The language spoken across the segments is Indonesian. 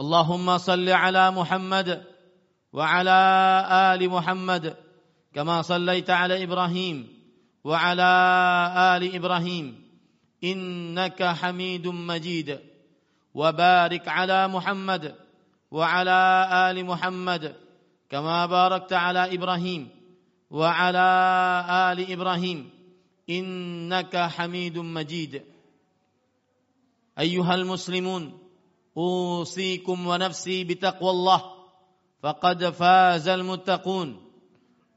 اللهم صل على محمد وعلى آل محمد كما صليت على إبراهيم وعلى آل إبراهيم. إنك حميد مجيد. وبارك على محمد وعلى آل محمد كما باركت على إبراهيم وعلى آل إبراهيم. إنك حميد مجيد. أيها المسلمون أوصيكم ونفسي بتقوى الله فقد فاز المتقون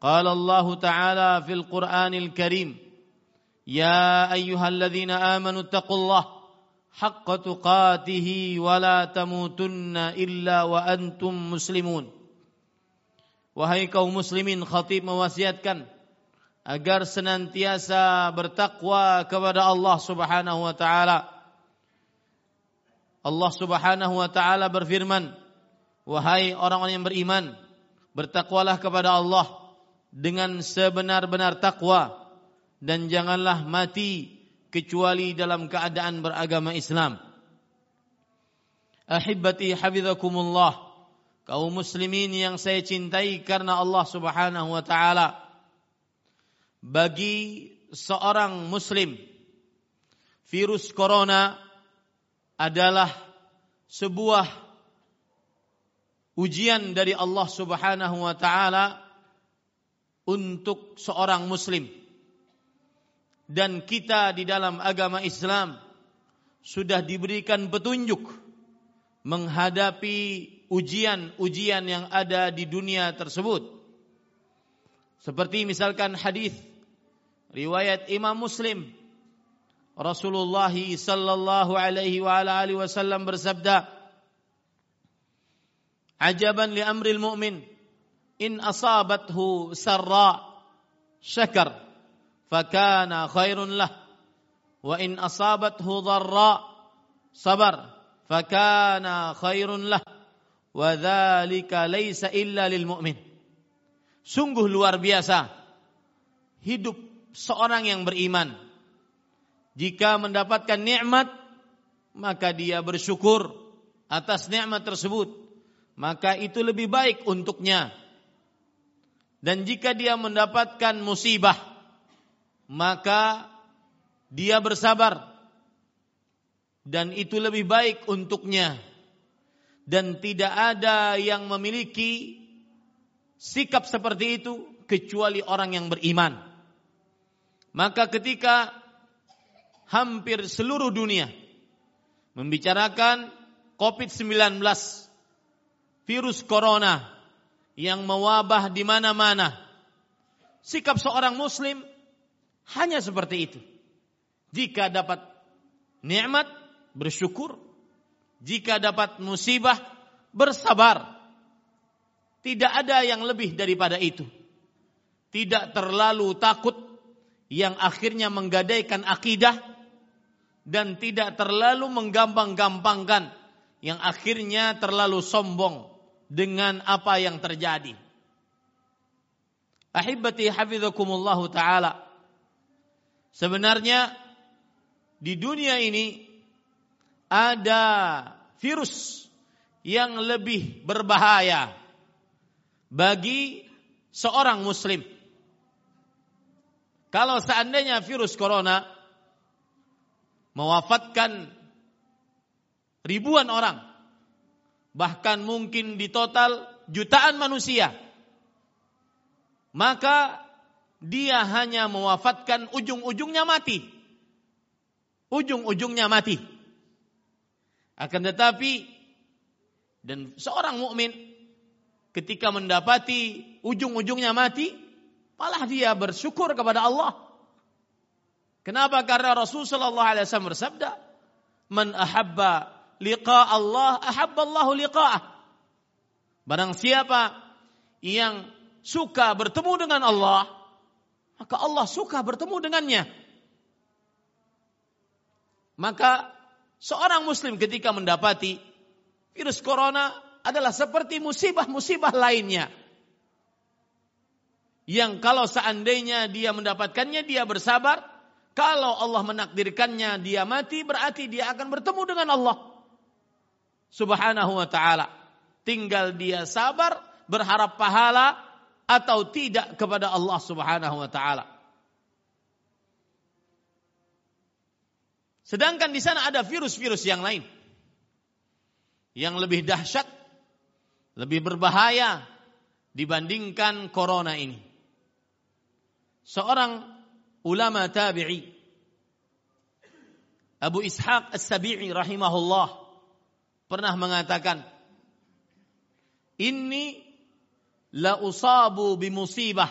قال الله تعالى في القرآن الكريم يا أيها الذين آمنوا اتقوا الله حق تقاته ولا تموتن إلا وأنتم مسلمون Wahai kaum muslimin, khatib mewasiatkan agar senantiasa bertakwa kepada Allah Subhanahu wa taala. Allah Subhanahu wa taala berfirman, "Wahai orang-orang yang beriman, bertakwalah kepada Allah dengan sebenar-benar takwa dan janganlah mati kecuali dalam keadaan beragama Islam." Ahibbati hafizakumullah kaum muslimin yang saya cintai karena Allah Subhanahu wa taala. Bagi seorang muslim virus corona adalah sebuah ujian dari Allah Subhanahu wa taala untuk seorang muslim. Dan kita di dalam agama Islam sudah diberikan petunjuk menghadapi ujian-ujian yang ada di dunia tersebut. Seperti misalkan hadis riwayat Imam Muslim Rasulullah sallallahu alaihi wa ala alihi wasallam bersabda Ajaban li amril mu'min in asabathu sarra syakar fakana khairun lah wa in asabathu dharra sabar fakana khairun lah wa dzalika laisa illa lil mu'min. Sungguh luar biasa hidup seorang yang beriman. Jika mendapatkan nikmat maka dia bersyukur atas nikmat tersebut, maka itu lebih baik untuknya. Dan jika dia mendapatkan musibah, maka dia bersabar dan itu lebih baik untuknya dan tidak ada yang memiliki sikap seperti itu kecuali orang yang beriman. Maka ketika hampir seluruh dunia membicarakan COVID-19, virus corona yang mewabah di mana-mana, sikap seorang muslim Hanya seperti itu. Jika dapat nikmat, bersyukur. Jika dapat musibah, bersabar. Tidak ada yang lebih daripada itu. Tidak terlalu takut yang akhirnya menggadaikan akidah dan tidak terlalu menggampang-gampangkan yang akhirnya terlalu sombong dengan apa yang terjadi. Ahibati hafizakumullahu taala. Sebenarnya di dunia ini ada virus yang lebih berbahaya bagi seorang muslim. Kalau seandainya virus corona mewafatkan ribuan orang, bahkan mungkin di total jutaan manusia, maka dia hanya mewafatkan ujung-ujungnya mati. Ujung-ujungnya mati. Akan tetapi dan seorang mukmin ketika mendapati ujung-ujungnya mati, malah dia bersyukur kepada Allah. Kenapa? Karena Rasul sallallahu alaihi wasallam bersabda, "Man ahabba liqa Allah ahabballahu liqa'ah. Barang siapa yang suka bertemu dengan Allah, maka Allah suka bertemu dengannya. Maka seorang muslim ketika mendapati virus corona adalah seperti musibah-musibah lainnya. Yang kalau seandainya dia mendapatkannya dia bersabar, kalau Allah menakdirkannya dia mati berarti dia akan bertemu dengan Allah subhanahu wa ta'ala. Tinggal dia sabar, berharap pahala, atau tidak kepada Allah subhanahu wa ta'ala. Sedangkan di sana ada virus-virus yang lain. Yang lebih dahsyat, lebih berbahaya dibandingkan corona ini. Seorang ulama tabi'i Abu Ishaq As-Sabi'i rahimahullah pernah mengatakan, "Inni la usabu bi musibah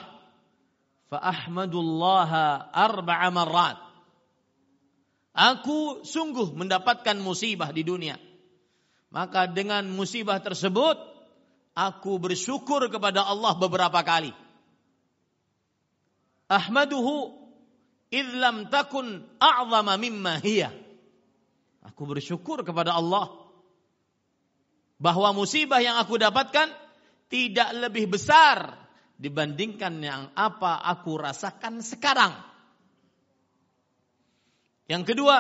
fa ahmadullah arba'a marrat." Aku sungguh mendapatkan musibah di dunia. Maka dengan musibah tersebut aku bersyukur kepada Allah beberapa kali. Ahmaduhu idh lam takun a'zama mimma hiya. Aku bersyukur kepada Allah bahwa musibah yang aku dapatkan tidak lebih besar dibandingkan yang apa aku rasakan sekarang. Yang kedua,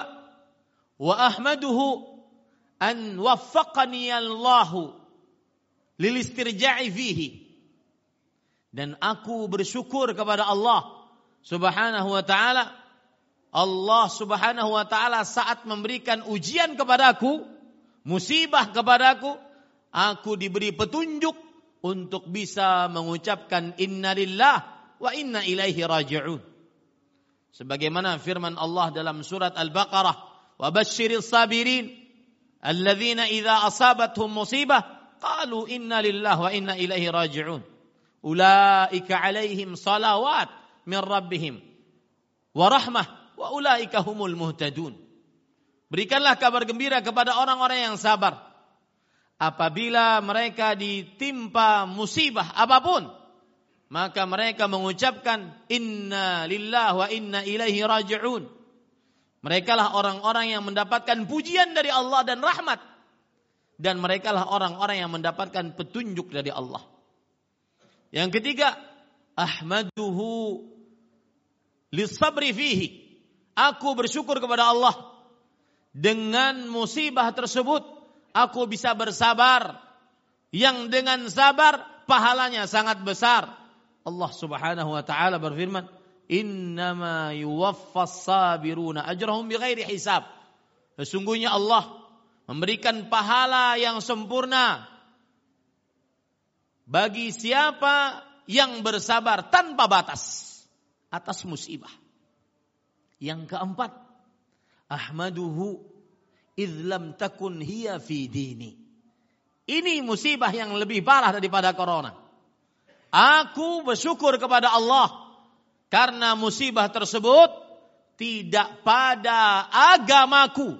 wa ahmaduhu an waffaqani Allahu lil istirja'i fihi. Dan aku bersyukur kepada Allah Subhanahu wa taala Allah Subhanahu wa taala saat memberikan ujian kepadaku, musibah kepadaku, aku diberi petunjuk untuk bisa mengucapkan innalillah wa inna ilaihi raji'un. Sebagaimana firman Allah dalam surat Al-Baqarah, "Wa basyiril sabirin alladzina idza asabatuhum musibah qalu inna lillahi wa inna ilaihi raji'un." Ulaika alaihim salawat min rabbihim. Wa rahmah wa ulaika humul muhtadun. Berikanlah kabar gembira kepada orang-orang yang sabar. Apabila mereka ditimpa musibah apa pun maka mereka mengucapkan inna lillah wa inna ilaihi raji'un. Mereka lah orang-orang yang mendapatkan pujian dari Allah dan rahmat. Dan mereka lah orang-orang yang mendapatkan petunjuk dari Allah. Yang ketiga ahmaduhu lisabri fihi aku bersyukur kepada Allah dengan musibah tersebut aku bisa bersabar yang dengan sabar pahalanya sangat besar. Allah Subhanahu wa taala berfirman, "Innama yuwaffas sabiruna ajrahum bighairi hisab." Sesungguhnya Allah memberikan pahala yang sempurna bagi siapa yang bersabar tanpa batas atas musibah. Yang keempat, ahmaduhu idlam takun hiya fi dini. Ini musibah yang lebih parah daripada corona. Aku bersyukur kepada Allah karena musibah tersebut tidak pada agamaku.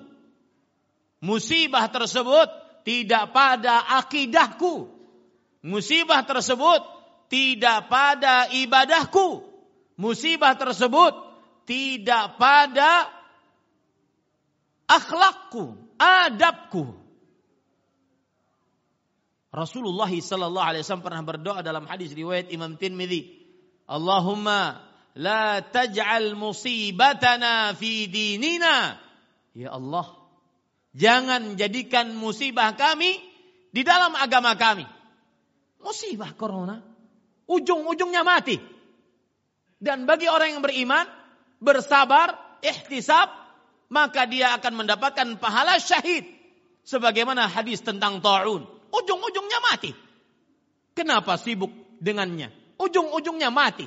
Musibah tersebut tidak pada akidahku. Musibah tersebut tidak pada ibadahku. Musibah tersebut tidak pada akhlakku, adabku. Rasulullah sallallahu alaihi wasallam pernah berdoa dalam hadis riwayat Imam Tirmidzi, Allahumma la taj'al musibatana fi dinina. Ya Allah, jangan jadikan musibah kami di dalam agama kami. Musibah corona, ujung-ujungnya mati. Dan bagi orang yang beriman, bersabar, ihtisab, maka dia akan mendapatkan pahala syahid. Sebagaimana hadis tentang ta'un. Ujung-ujungnya mati. Kenapa sibuk dengannya? Ujung-ujungnya mati.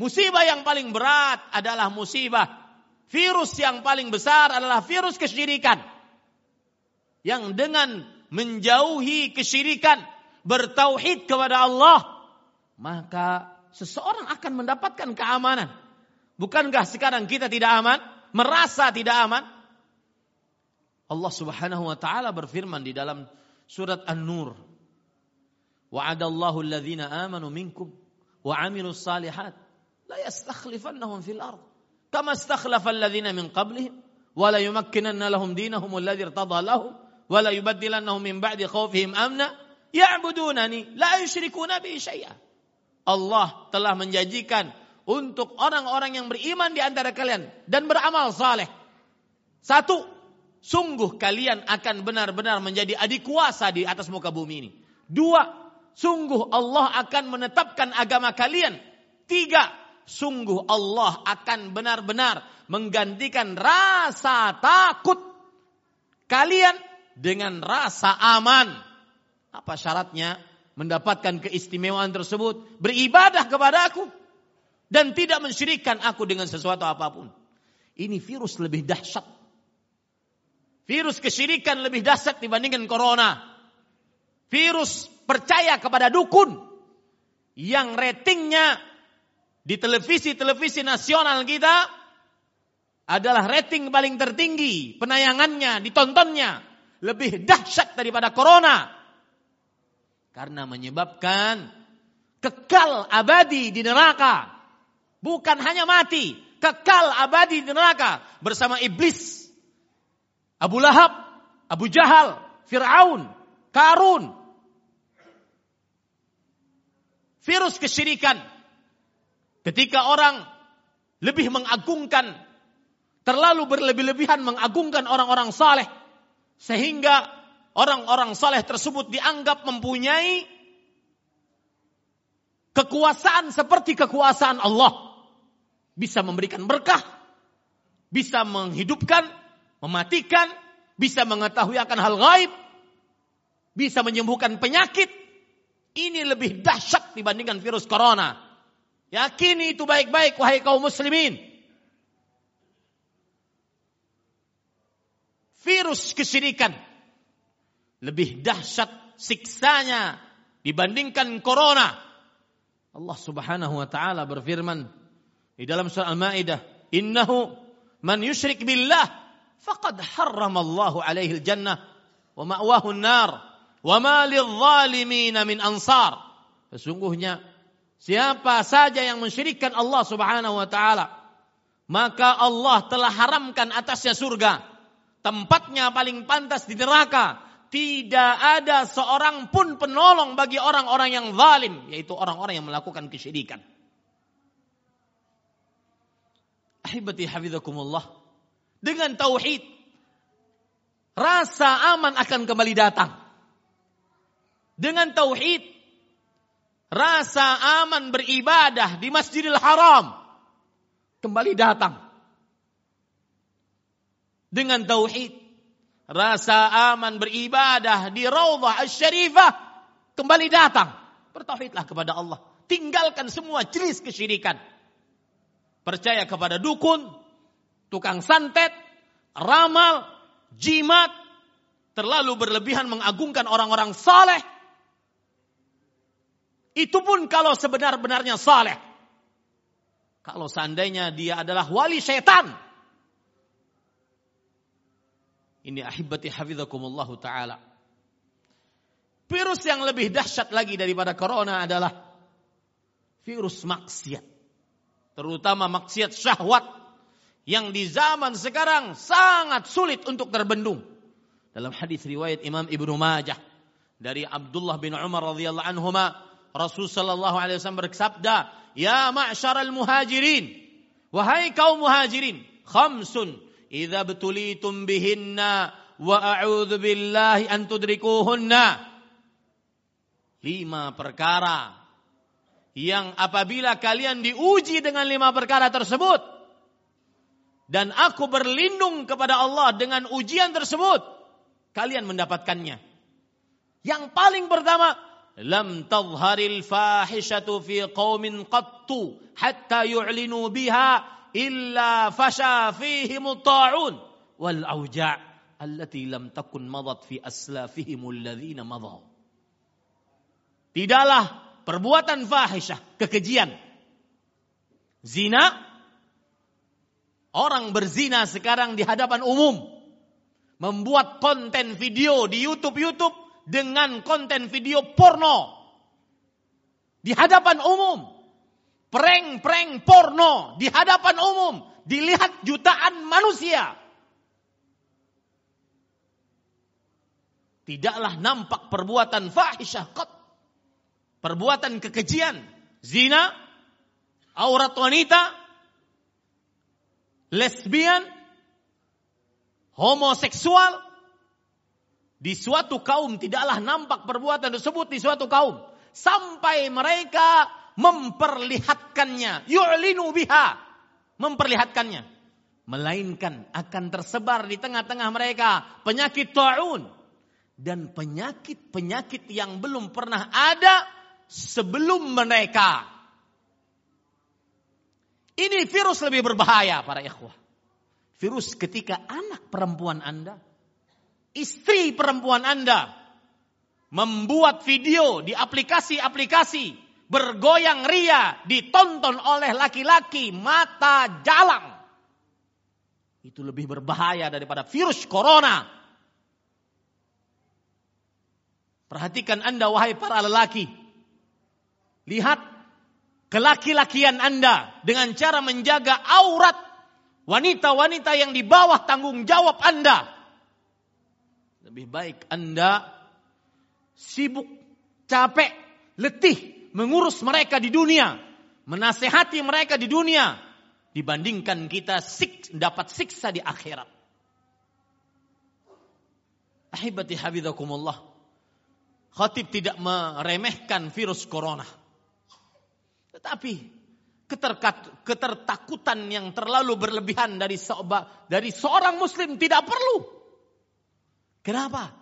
Musibah yang paling berat adalah musibah. Virus yang paling besar adalah virus kesyirikan. Yang dengan menjauhi kesyirikan, bertauhid kepada Allah, maka seseorang akan mendapatkan keamanan. Bukankah sekarang kita tidak aman? Merasa tidak aman? Allah Subhanahu wa taala berfirman di dalam surat An-Nur. Wa'adallahu alladhina amanu minkum wa 'amilus salihat la yastakhlifannahum fil ard kama istakhlafa alladhina min qablihim wa la yumakkinanna lahum dinahum alladhi irtada lahum wa la yubaddilannahum min ba'di khawfihim amna ya'budunani la yusyrikuna bi syai'a Allah telah menjanjikan untuk orang-orang yang beriman di antara kalian dan beramal saleh. Satu, sungguh kalian akan benar-benar menjadi adik kuasa di atas muka bumi ini. Dua, sungguh Allah akan menetapkan agama kalian. Tiga, sungguh Allah akan benar-benar menggantikan rasa takut kalian dengan rasa aman. Apa syaratnya? Mendapatkan keistimewaan tersebut, beribadah kepada aku dan tidak mensyirikkan aku dengan sesuatu apa pun. Ini virus lebih dahsyat. Virus kesyirikan lebih dahsyat dibandingkan corona. Virus percaya kepada dukun yang ratingnya di televisi-televisi nasional kita adalah rating paling tertinggi penayangannya, ditontonnya lebih dahsyat daripada corona. Karena menyebabkan kekal abadi di neraka. Bukan hanya mati, kekal abadi di neraka bersama iblis. Abu Lahab, Abu Jahal, Fir'aun, Karun. Virus kesyirikan Ketika orang lebih mengagungkan, terlalu berlebih-lebihan mengagungkan orang-orang saleh, sehingga orang-orang saleh tersebut dianggap mempunyai kekuasaan seperti kekuasaan Allah. Bisa memberikan berkah, bisa menghidupkan, mematikan, bisa mengetahui akan hal gaib, bisa menyembuhkan penyakit. Ini lebih dahsyat dibandingkan virus corona. Yakini itu baik-baik wahai kaum muslimin. Virus kesyirikan lebih dahsyat siksanya dibandingkan corona. Allah Subhanahu wa taala berfirman di dalam surah Al-Maidah, "Innahu man yusyrik billah faqad harramallahu alaihi al-jannah wa ma'wahu an-nar wa ma lidh-dhalimin min ansar." Sesungguhnya Siapa saja yang mensyirikkan Allah Subhanahu wa taala, maka Allah telah haramkan atasnya surga. Tempatnya paling pantas di neraka. Tidak ada seorang pun penolong bagi orang-orang yang zalim, yaitu orang-orang yang melakukan kesyirikan. Ahibati hafizakumullah. Dengan tauhid, rasa aman akan kembali datang. Dengan tauhid, rasa aman beribadah di Masjidil Haram kembali datang dengan tauhid rasa aman beribadah di Raudhah Asy-Syarifah kembali datang. Bertauhidlah kepada Allah. Tinggalkan semua jenis kesyirikan. Percaya kepada dukun tukang santet ramal jimat. Terlalu berlebihan mengagungkan orang-orang saleh. Itu pun kalau sebenar-benarnya saleh. Kalau seandainya dia adalah wali setan. Ini ahibati hafizakumullah ta'ala. Virus yang lebih dahsyat lagi daripada corona adalah virus maksiat. Terutama maksiat syahwat yang di zaman sekarang sangat sulit untuk terbendung. Dalam hadis riwayat Imam Ibnu Majah dari Abdullah bin Umar radhiyallahu anhuma, Rasul sallallahu alaihi wasallam bersabda, "Ya ma'syaral muhajirin, wahai kaum muhajirin, khamsun idza betulitum bihinna wa a'udzu billahi an tudrikuhunna." Lima perkara yang apabila kalian diuji dengan lima perkara tersebut dan aku berlindung kepada Allah dengan ujian tersebut, kalian mendapatkannya. Yang paling pertama, lam tadhharil fahishatu fi qaumin qattu hatta yu'linu biha illa fasha fihim ta'un wal auja' allati lam takun madat fi aslafihim alladhina madaw. Tidaklah perbuatan fahisyah, kekejian. Zina, orang berzina sekarang di hadapan umum. Membuat konten video di YouTube-YouTube dengan konten video porno. Di hadapan umum. Prank-prank porno di hadapan umum. Dilihat jutaan manusia. Tidaklah nampak perbuatan fahisyah perbuatan kekejian, zina, aurat wanita, lesbian, homoseksual, di suatu kaum tidaklah nampak perbuatan tersebut di suatu kaum sampai mereka memperlihatkannya, yu'linu biha, memperlihatkannya. Melainkan akan tersebar di tengah-tengah mereka penyakit ta'un dan penyakit-penyakit yang belum pernah ada sebelum mereka. Ini virus lebih berbahaya para ikhwah. Virus ketika anak perempuan Anda, istri perempuan Anda membuat video di aplikasi-aplikasi bergoyang ria ditonton oleh laki-laki mata jalang. Itu lebih berbahaya daripada virus corona. Perhatikan Anda wahai para lelaki. Lihat kelaki-lakian Anda dengan cara menjaga aurat wanita-wanita yang di bawah tanggung jawab Anda. Lebih baik Anda sibuk, capek, letih mengurus mereka di dunia, menasehati mereka di dunia dibandingkan kita sik, dapat siksa di akhirat. Ahibati habidakumullah. Khatib tidak meremehkan virus corona. Tetapi ketertakutan yang terlalu berlebihan dari dari seorang muslim tidak perlu. Kenapa?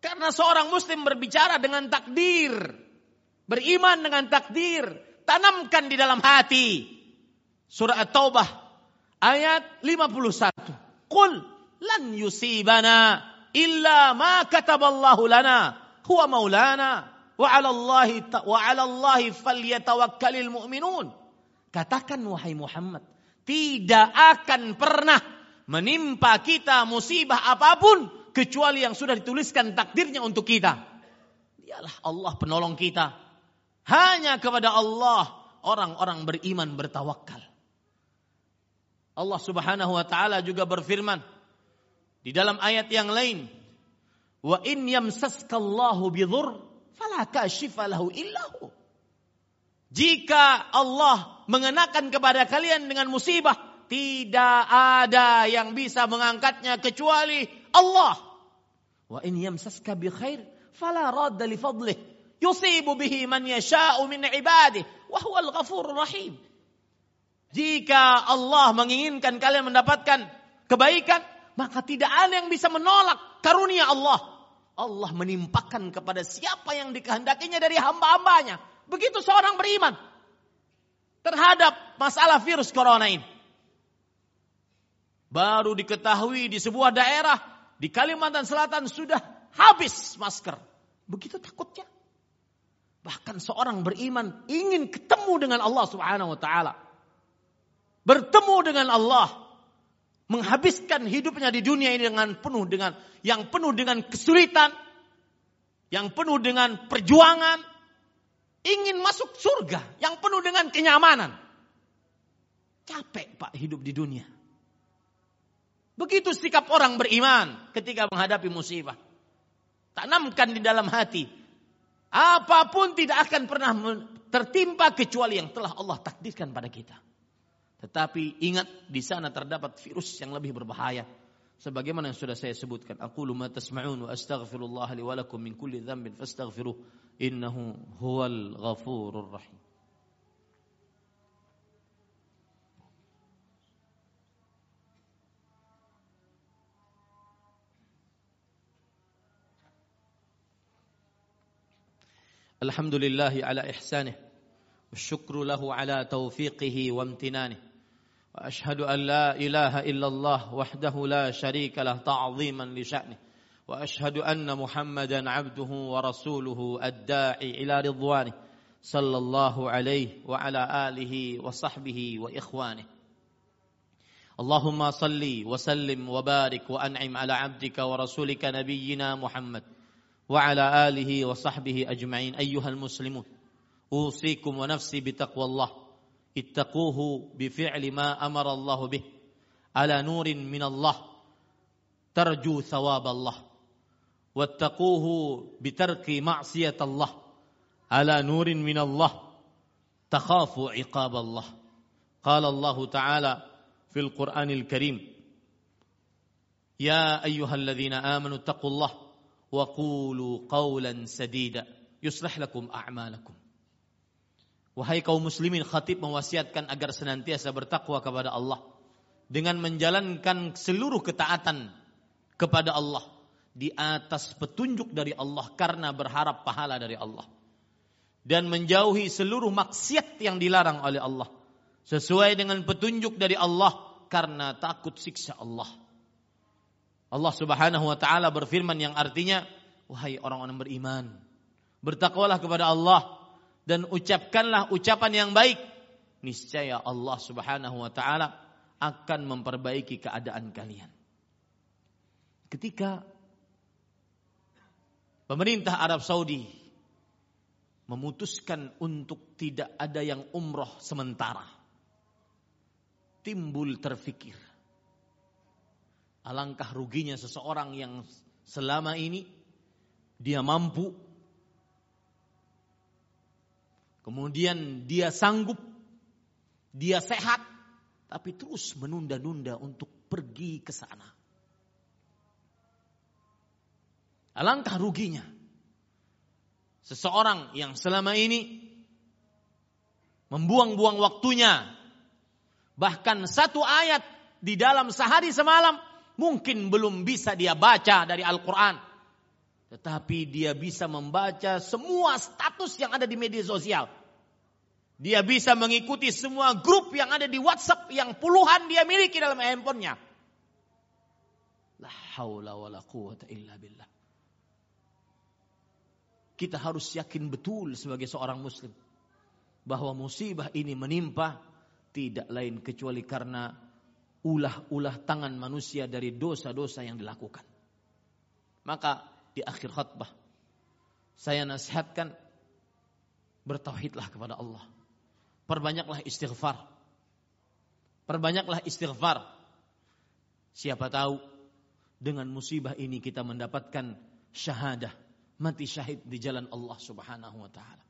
Karena seorang muslim berbicara dengan takdir. Beriman dengan takdir. Tanamkan di dalam hati. Surah At-Taubah ayat 51. Qul lan yusibana illa ma kataballahu lana huwa maulana wa 'ala Allahi wa 'ala Allahi falyatawakkalul mu'minun. Katakan wahai Muhammad, tidak akan pernah menimpa kita musibah apa pun kecuali yang sudah dituliskan takdirnya untuk kita. Dialah Allah penolong kita. Hanya kepada Allah orang-orang beriman bertawakal. Allah Subhanahu wa taala juga berfirman di dalam ayat yang lain, "Wa in yamsaskallahu bidhur fala kashifa lahu illahu. Jika Allah mengenakan kepada kalian dengan musibah, tidak ada yang bisa mengangkatnya kecuali Allah. Wa in yamsaska bi khair fala radda li fadlih. Yusibu bihi man yasha'u min ibadih wa huwal ghafurur rahim. Jika Allah menginginkan kalian mendapatkan kebaikan, maka tidak ada yang bisa menolak karunia Allah. Allah menimpakan kepada siapa yang dikehendakinya dari hamba-hambanya. Begitu seorang beriman terhadap masalah virus corona ini. Baru diketahui di sebuah daerah di Kalimantan Selatan sudah habis masker. Begitu takutnya. Bahkan seorang beriman ingin ketemu dengan Allah Subhanahu wa taala. bertemu dengan Allah, menghabiskan hidupnya di dunia ini dengan penuh dengan yang penuh dengan kesulitan, yang penuh dengan perjuangan, ingin masuk surga yang penuh dengan kenyamanan. Capek Pak hidup di dunia. Begitu sikap orang beriman ketika menghadapi musibah. Tanamkan di dalam hati. Apa pun tidak akan pernah tertimpa kecuali yang telah Allah takdirkan pada kita. Tetapi ingat di sana terdapat virus yang lebih berbahaya. Sebagaimana yang sudah saya sebutkan. Aku ma tasma'un wa astaghfirullah li wa lakum min kulli dhanbin fastaghfiruh. Innahu huwal ghafurur rahim. الحمد لله على إحسانه والشكر له على توفيقه وامتنانه وأشهد أن لا إله إلا الله وحده لا شريك له تعظيما لشأنه وأشهد أن محمدا عبده ورسوله الداعي إلى رضوانه صلى الله عليه وعلى آله وصحبه وإخوانه. اللهم صل وسلم وبارك وأنعم على عبدك ورسولك نبينا محمد وعلى آله وصحبه أجمعين. أيها المسلمون أوصيكم ونفسي بتقوى الله. اتقوه بفعل ما أمر الله به. على نور من الله ترجو ثواب الله. واتقوه بترك معصية الله. على نور من الله تخاف عقاب الله. قال الله تعالى في القرآن الكريم يا أيها الذين آمنوا اتقوا الله وقولوا قولا سديدا يصلح لكم أعمالكم Wahai kaum muslimin, khatib mewasiatkan agar senantiasa bertakwa kepada Allah dengan menjalankan seluruh ketaatan kepada Allah di atas petunjuk dari Allah karena berharap pahala dari Allah dan menjauhi seluruh maksiat yang dilarang oleh Allah sesuai dengan petunjuk dari Allah karena takut siksa Allah. Allah Subhanahu wa taala berfirman yang artinya wahai orang-orang beriman bertakwalah kepada Allah dan ucapkanlah ucapan yang baik niscaya Allah Subhanahu wa taala akan memperbaiki keadaan kalian. Ketika pemerintah Arab Saudi memutuskan untuk tidak ada yang umroh sementara timbul terfikir Alangkah ruginya seseorang yang selama ini dia mampu kemudian dia sanggup dia sehat tapi terus menunda-nunda untuk pergi ke sana. Alangkah ruginya seseorang yang selama ini membuang-buang waktunya bahkan satu ayat di dalam sehari semalam Mungkin belum bisa dia baca dari Al-Quran. Tetapi dia bisa membaca semua status yang ada di media sosial. Dia bisa mengikuti semua grup yang ada di WhatsApp yang puluhan dia miliki dalam handphonenya. Kita harus yakin betul sebagai seorang muslim. Bahwa musibah ini menimpa tidak lain kecuali karena ulah-ulah tangan manusia dari dosa-dosa yang dilakukan. Maka di akhir khutbah saya nasihatkan bertauhidlah kepada Allah. Perbanyaklah istighfar. Perbanyaklah istighfar. Siapa tahu dengan musibah ini kita mendapatkan syahadah, mati syahid di jalan Allah Subhanahu wa taala.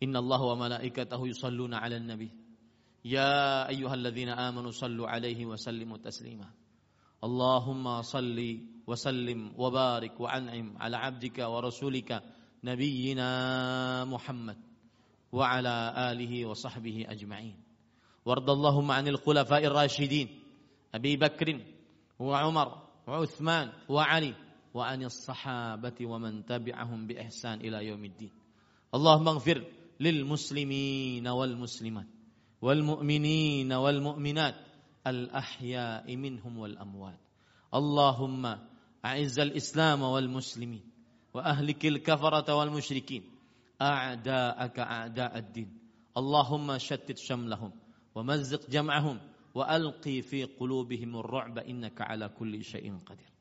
Inna Allah wa malaikatahu yusalluna 'alan nabi. يا أيها الذين آمنوا صلوا عليه وسلموا تسليما. اللهم صل وسلم وبارك وأنعم على عبدك ورسولك نبينا محمد وعلى آله وصحبه أجمعين. وارض اللهم عن الخلفاء الراشدين أبي بكر وعمر وعثمان وعلي وعن الصحابة ومن تبعهم بإحسان إلى يوم الدين. اللهم اغفر للمسلمين والمسلمات. والمؤمنين والمؤمنات الأحياء منهم والأموات. اللهم أعز الإسلام والمسلمين وأهلك الكفرة والمشركين. أعداءك أعداء الدين. اللهم شتت شملهم ومزق جمعهم وألقي في قلوبهم الرعب إنك على كل شيء قدير.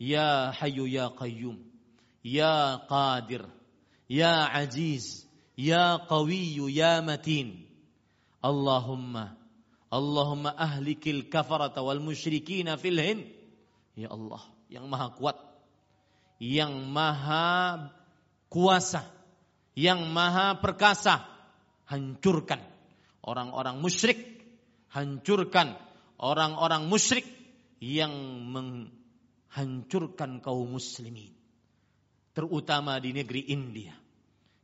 يا حي يا قيوم يا قادر يا عزيز يا قوي يا متين Allahumma Allahumma ahlikil kafarata wal musyrikina fil hind. Ya Allah, yang maha kuat, yang maha kuasa, yang maha perkasa, hancurkan orang-orang musyrik, hancurkan orang-orang musyrik yang menghancurkan kaum muslimin. Terutama di negeri India.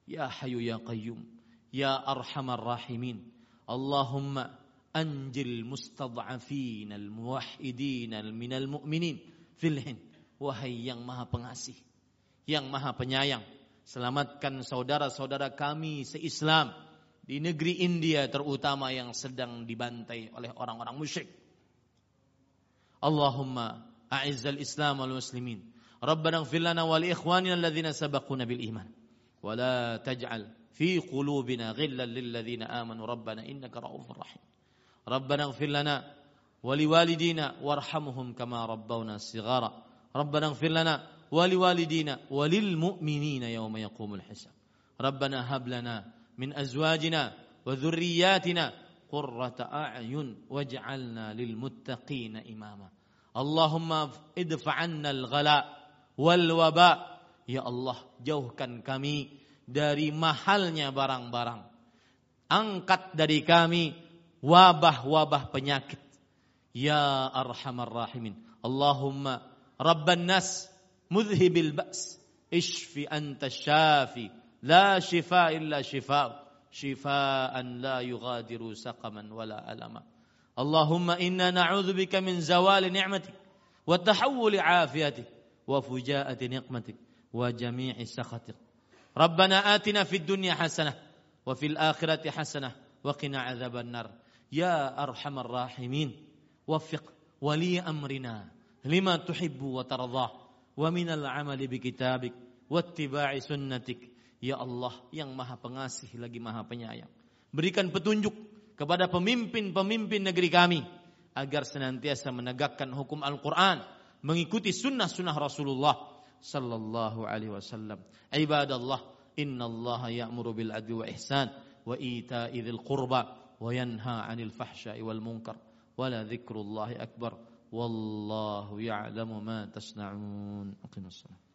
Ya Hayu Ya Qayyum, Ya Arhamar Rahimin. Allahumma anjil mustad'afin al-muwahhidin minal mu'minin fil hind wahai yang maha pengasih yang maha penyayang selamatkan saudara-saudara kami seislam di negeri India terutama yang sedang dibantai oleh orang-orang musyrik. Allahumma a'izzal Islam wal muslimin. Rabbana ighfir lana wa li ikhwanina alladhina في قلوبنا غلا للذين آمنوا. ربنا إنك رؤوف رحيم. ربنا اغفر لنا ولوالدينا وارحمهم كما ربونا صغارا. ربنا اغفر لنا ولوالدينا وللمؤمنين يوم يقوم الحساب. ربنا هب لنا من أزواجنا وذرياتنا قرة أعين واجعلنا للمتقين إماما. اللهم ادفع عنا الغلاء والوباء. يا الله جوهكن كمي dari mahalnya barang-barang. Angkat dari kami wabah-wabah penyakit. Ya arhamar rahimin. Allahumma rabban nas mudhibil ba's. Ishfi anta syafi. La shifa illa shifa. Shifaan la yugadiru saqaman wala alama. Allahumma inna na'udhu bika min zawali ni'matik. Wa tahawuli afiatik. Wa fujaati ni'matik. Wa jami'i sakhatik. Rabbana atina fid dunya hasanah wa fil akhirati hasanah wa qina adzabannar. Ya arhamar rahimin, waffiq wali amrina lima tuhibbu wa tardah wa minal amali bi kitabik wa wattiba'i sunnatik. Ya Allah yang maha pengasih lagi maha penyayang. Berikan petunjuk kepada pemimpin-pemimpin negeri kami agar senantiasa menegakkan hukum Al-Quran, mengikuti sunnah-sunnah Rasulullah sallallahu alaihi wasallam. Ibadallah, inna Allah ya'muru bil adli wa ihsan wa ita'i dzil qurba wa yanha 'anil fahsya'i wal munkar. Wala dzikrullahi akbar. Wallahu ya'lamu ma tasna'un. Aqimus salam.